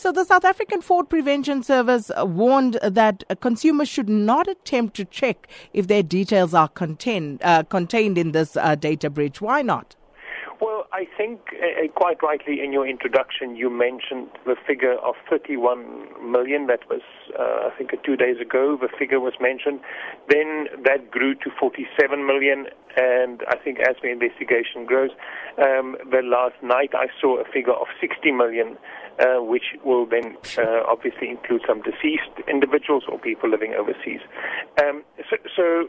So, the South African Fraud Prevention Service warned that consumers should not attempt to check if their details are contained, uh, contained in this uh, data breach. Why not? I think uh, quite rightly in your introduction you mentioned the figure of 31 million. That was, uh, I think, two days ago. The figure was mentioned. Then that grew to 47 million, and I think as the investigation grows, um, the last night I saw a figure of 60 million. Uh, which will then uh, obviously include some deceased individuals or people living overseas. Um, so, so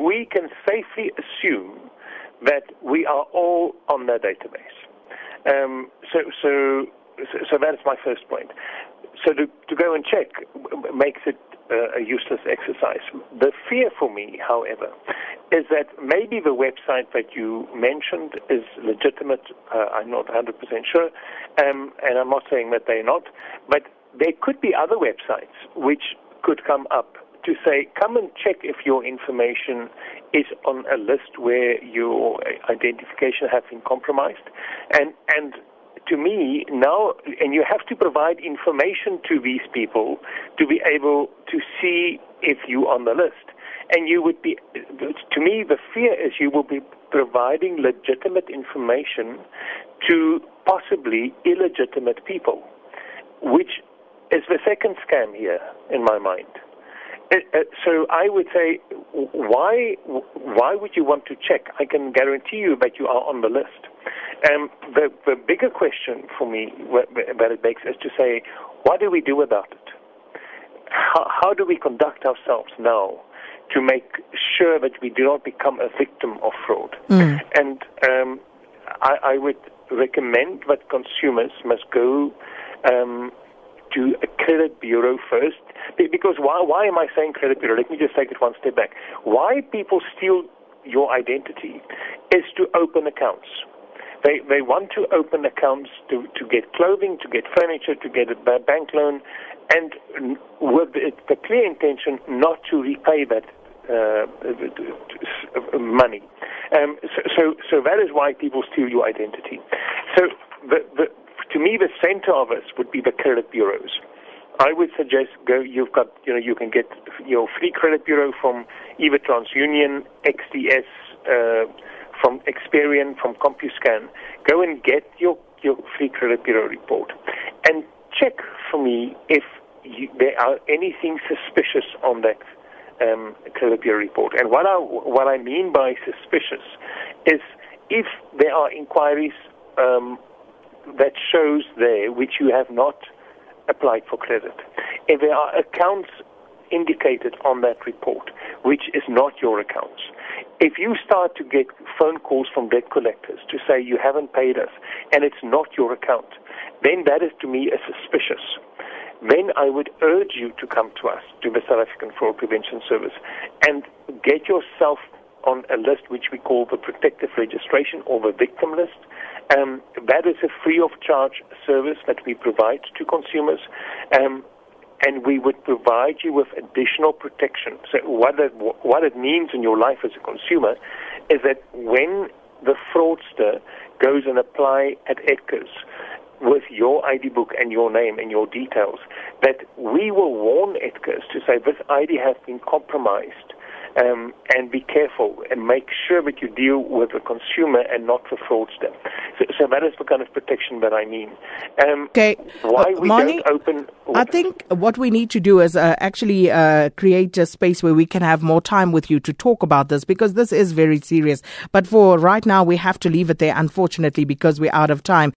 we can safely assume that we are all on their database. Um, so, so, so that is my first point. So to, to go and check makes it uh, a useless exercise. The fear for me, however, is that maybe the website that you mentioned is legitimate. Uh, I'm not 100% sure, um, and I'm not saying that they're not, but there could be other websites which could come up to say, come and check if your information is on a list where your identification has been compromised. And, and to me, now, and you have to provide information to these people to be able to see if you're on the list. And you would be, to me, the fear is you will be providing legitimate information to possibly illegitimate people, which is the second scam here in my mind. Uh, uh, so I would say, why why would you want to check? I can guarantee you that you are on the list. Um, the the bigger question for me that it makes is to say, what do we do about it? How, how do we conduct ourselves now to make sure that we do not become a victim of fraud? Mm. And um, I, I would recommend that consumers must go um, to a credit bureau first. Because why, why am I saying credit bureau? Let me just take it one step back. Why people steal your identity is to open accounts. They, they want to open accounts to, to get clothing, to get furniture, to get a bank loan, and with the, clear intention not to repay that uh, money. Um, so, so, so that is why people steal your identity. So the, the, to me, the center of us would be the credit bureaus. I would suggest go. You've got, you know, you can get your free credit bureau from either TransUnion, XDS, uh, from Experian, from CompuScan. Go and get your your free credit bureau report, and check for me if you, there are anything suspicious on that um, credit bureau report. And what I what I mean by suspicious is if there are inquiries um, that shows there which you have not applied for credit. If there are accounts indicated on that report which is not your accounts, if you start to get phone calls from debt collectors to say you haven't paid us and it's not your account, then that is to me a suspicious. Then I would urge you to come to us, to the South African Fraud Prevention Service, and get yourself on a list which we call the protective registration or the victim list. Um, that is a free of charge service that we provide to consumers. Um, and we would provide you with additional protection. So what it, what it means in your life as a consumer is that when the fraudster goes and apply at Edgars with your ID book and your name and your details, that we will warn Edgars to say this ID has been compromised um, and be careful and make sure that you deal with the consumer and not the fraudster. So, so that is the kind of protection that I mean. Um, okay. Why uh, we don't open. I think what we need to do is uh, actually uh, create a space where we can have more time with you to talk about this because this is very serious. But for right now, we have to leave it there, unfortunately, because we're out of time.